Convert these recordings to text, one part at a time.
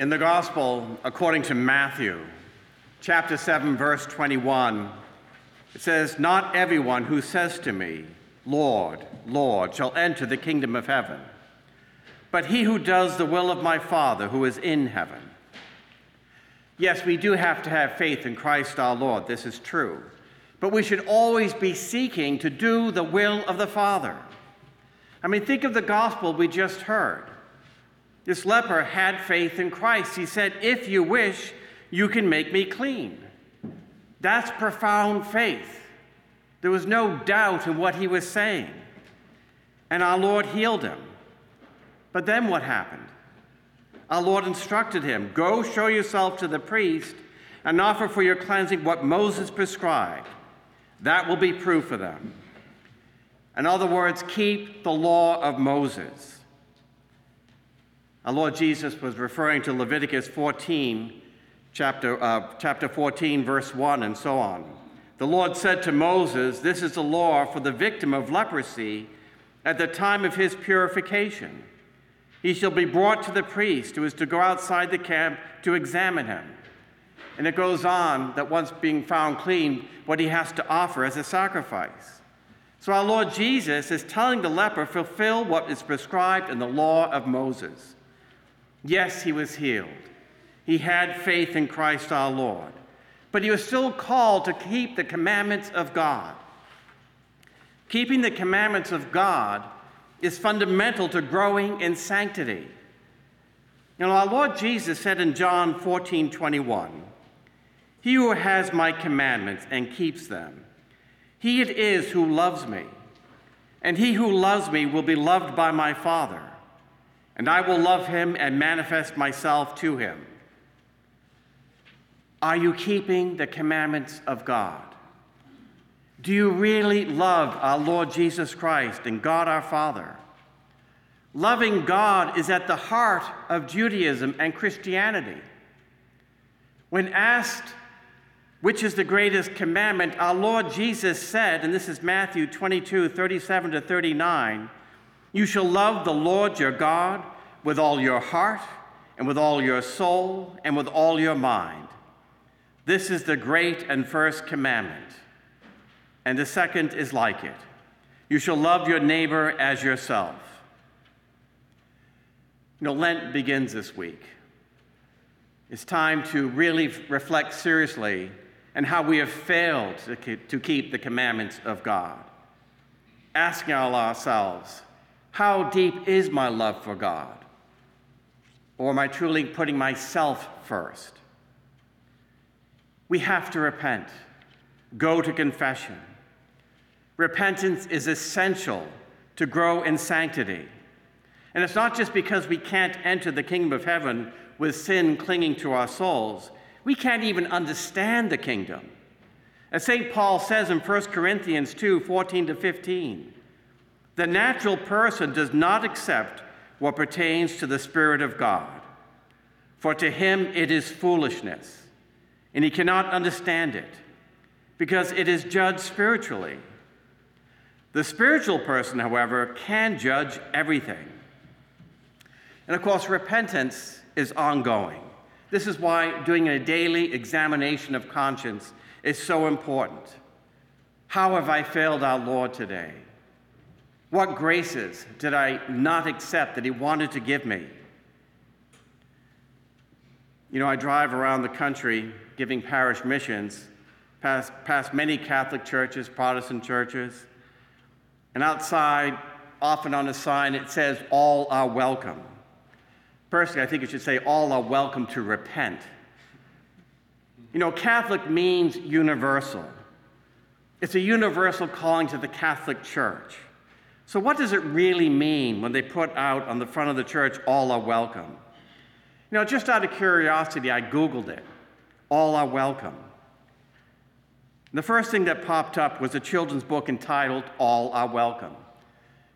In the Gospel, according to Matthew, chapter 7, verse 21, it says, Not everyone who says to me, Lord, Lord, shall enter the kingdom of heaven, but he who does the will of my Father who is in heaven. Yes, we do have to have faith in Christ our Lord. This is true. But we should always be seeking to do the will of the Father. I mean, think of the gospel we just heard. This leper had faith in Christ. He said, If you wish, you can make me clean. That's profound faith. There was no doubt in what he was saying. And our Lord healed him. But then what happened? Our Lord instructed him Go show yourself to the priest and offer for your cleansing what Moses prescribed. That will be proof for them. In other words, keep the law of Moses. Our Lord Jesus was referring to Leviticus 14, chapter, uh, chapter 14, verse 1, and so on. The Lord said to Moses, This is the law for the victim of leprosy at the time of his purification. He shall be brought to the priest who is to go outside the camp to examine him. And it goes on that once being found clean, what he has to offer as a sacrifice. So our Lord Jesus is telling the leper, fulfill what is prescribed in the law of Moses. Yes, he was healed. He had faith in Christ our Lord. But he was still called to keep the commandments of God. Keeping the commandments of God is fundamental to growing in sanctity. You know, our Lord Jesus said in John 14 21, He who has my commandments and keeps them, he it is who loves me. And he who loves me will be loved by my Father and I will love him and manifest myself to him. Are you keeping the commandments of God? Do you really love our Lord Jesus Christ and God our Father? Loving God is at the heart of Judaism and Christianity. When asked which is the greatest commandment, our Lord Jesus said, and this is Matthew 22 37 to 39, you shall love the Lord your God with all your heart, and with all your soul, and with all your mind. This is the great and first commandment. And the second is like it you shall love your neighbor as yourself. You know, Lent begins this week. It's time to really reflect seriously on how we have failed to keep the commandments of God. Asking ourselves, how deep is my love for God? Or am I truly putting myself first? We have to repent, go to confession. Repentance is essential to grow in sanctity. And it's not just because we can't enter the kingdom of heaven with sin clinging to our souls, we can't even understand the kingdom. As St. Paul says in 1 Corinthians 2 14 to 15, the natural person does not accept what pertains to the Spirit of God, for to him it is foolishness, and he cannot understand it, because it is judged spiritually. The spiritual person, however, can judge everything. And of course, repentance is ongoing. This is why doing a daily examination of conscience is so important. How have I failed our Lord today? What graces did I not accept that He wanted to give me? You know, I drive around the country giving parish missions, past, past many Catholic churches, Protestant churches, and outside, often on a sign, it says, All are welcome. Personally, I think it should say, All are welcome to repent. You know, Catholic means universal. It's a universal calling to the Catholic Church. So, what does it really mean when they put out on the front of the church, all are welcome? You know, just out of curiosity, I Googled it. All are welcome. The first thing that popped up was a children's book entitled All Are Welcome.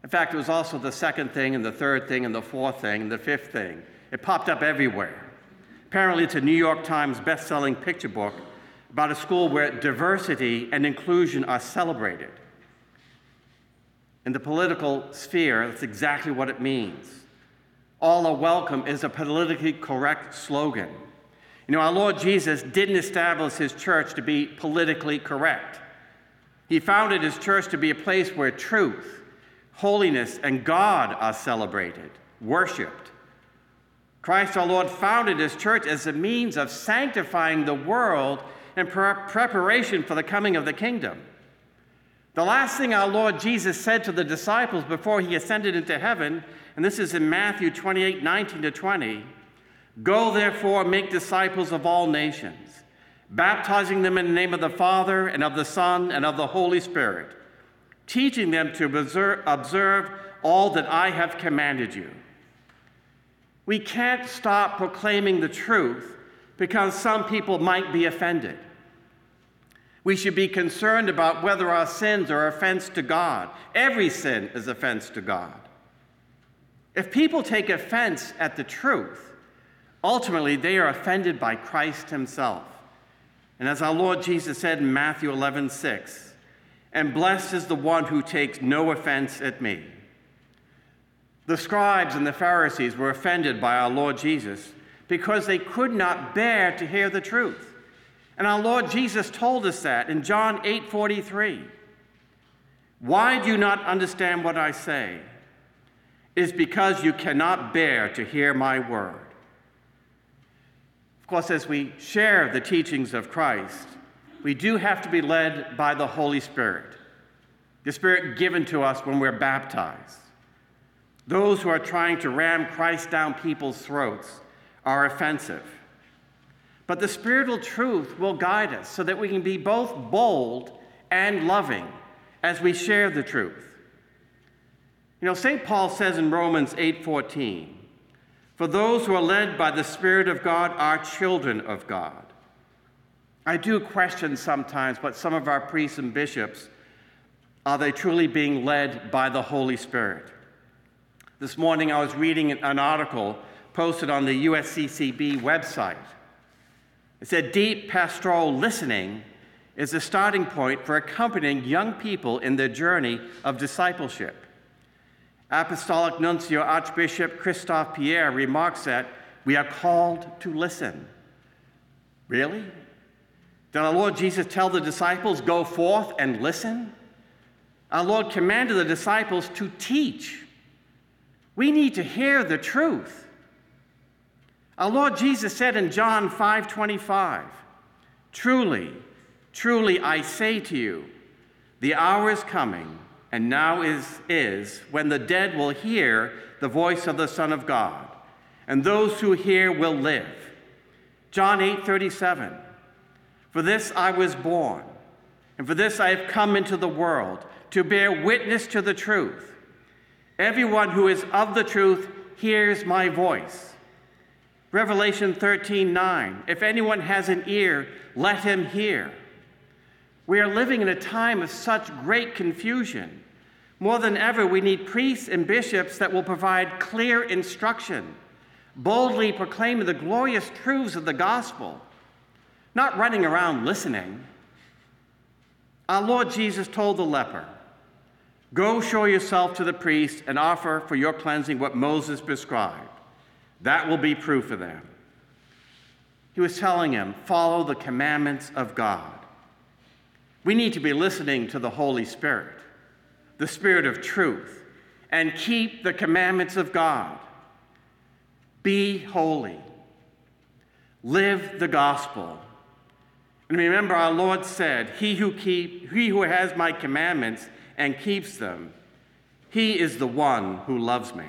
In fact, it was also the second thing, and the third thing, and the fourth thing, and the fifth thing. It popped up everywhere. Apparently, it's a New York Times best-selling picture book about a school where diversity and inclusion are celebrated. In the political sphere, that's exactly what it means. all are welcome is a politically correct slogan. You know, our Lord Jesus didn't establish his church to be politically correct. He founded his church to be a place where truth, holiness, and God are celebrated, worshiped. Christ our Lord founded his church as a means of sanctifying the world in preparation for the coming of the kingdom. The last thing our Lord Jesus said to the disciples before he ascended into heaven, and this is in Matthew 28 19 to 20 Go therefore, make disciples of all nations, baptizing them in the name of the Father, and of the Son, and of the Holy Spirit, teaching them to observe all that I have commanded you. We can't stop proclaiming the truth because some people might be offended. We should be concerned about whether our sins are offense to God. Every sin is offense to God. If people take offense at the truth, ultimately they are offended by Christ himself. And as our Lord Jesus said in Matthew 11, 6, and blessed is the one who takes no offense at me. The scribes and the Pharisees were offended by our Lord Jesus because they could not bear to hear the truth. And our Lord Jesus told us that in John 8 43. Why do you not understand what I say? Is because you cannot bear to hear my word. Of course, as we share the teachings of Christ, we do have to be led by the Holy Spirit, the Spirit given to us when we're baptized. Those who are trying to ram Christ down people's throats are offensive. But the spiritual truth will guide us so that we can be both bold and loving as we share the truth. You know, St. Paul says in Romans 8:14, "For those who are led by the Spirit of God are children of God." I do question sometimes what some of our priests and bishops are they truly being led by the Holy Spirit? This morning I was reading an article posted on the USCCB website it said deep pastoral listening is the starting point for accompanying young people in their journey of discipleship. Apostolic Nuncio Archbishop Christophe Pierre remarks that we are called to listen. Really? Did our Lord Jesus tell the disciples, go forth and listen? Our Lord commanded the disciples to teach. We need to hear the truth. Our Lord Jesus said in John 5:25, "Truly, truly I say to you, the hour is coming, and now is is when the dead will hear the voice of the Son of God, and those who hear will live." John 8:37, "For this I was born, and for this I have come into the world, to bear witness to the truth. Everyone who is of the truth hears my voice." Revelation 13 9. If anyone has an ear, let him hear. We are living in a time of such great confusion. More than ever, we need priests and bishops that will provide clear instruction, boldly proclaiming the glorious truths of the gospel, not running around listening. Our Lord Jesus told the leper, Go show yourself to the priest and offer for your cleansing what Moses prescribed. That will be proof of them. He was telling him, follow the commandments of God. We need to be listening to the Holy Spirit, the Spirit of truth, and keep the commandments of God. Be holy. Live the gospel. And remember, our Lord said, He who, keep, he who has my commandments and keeps them, he is the one who loves me.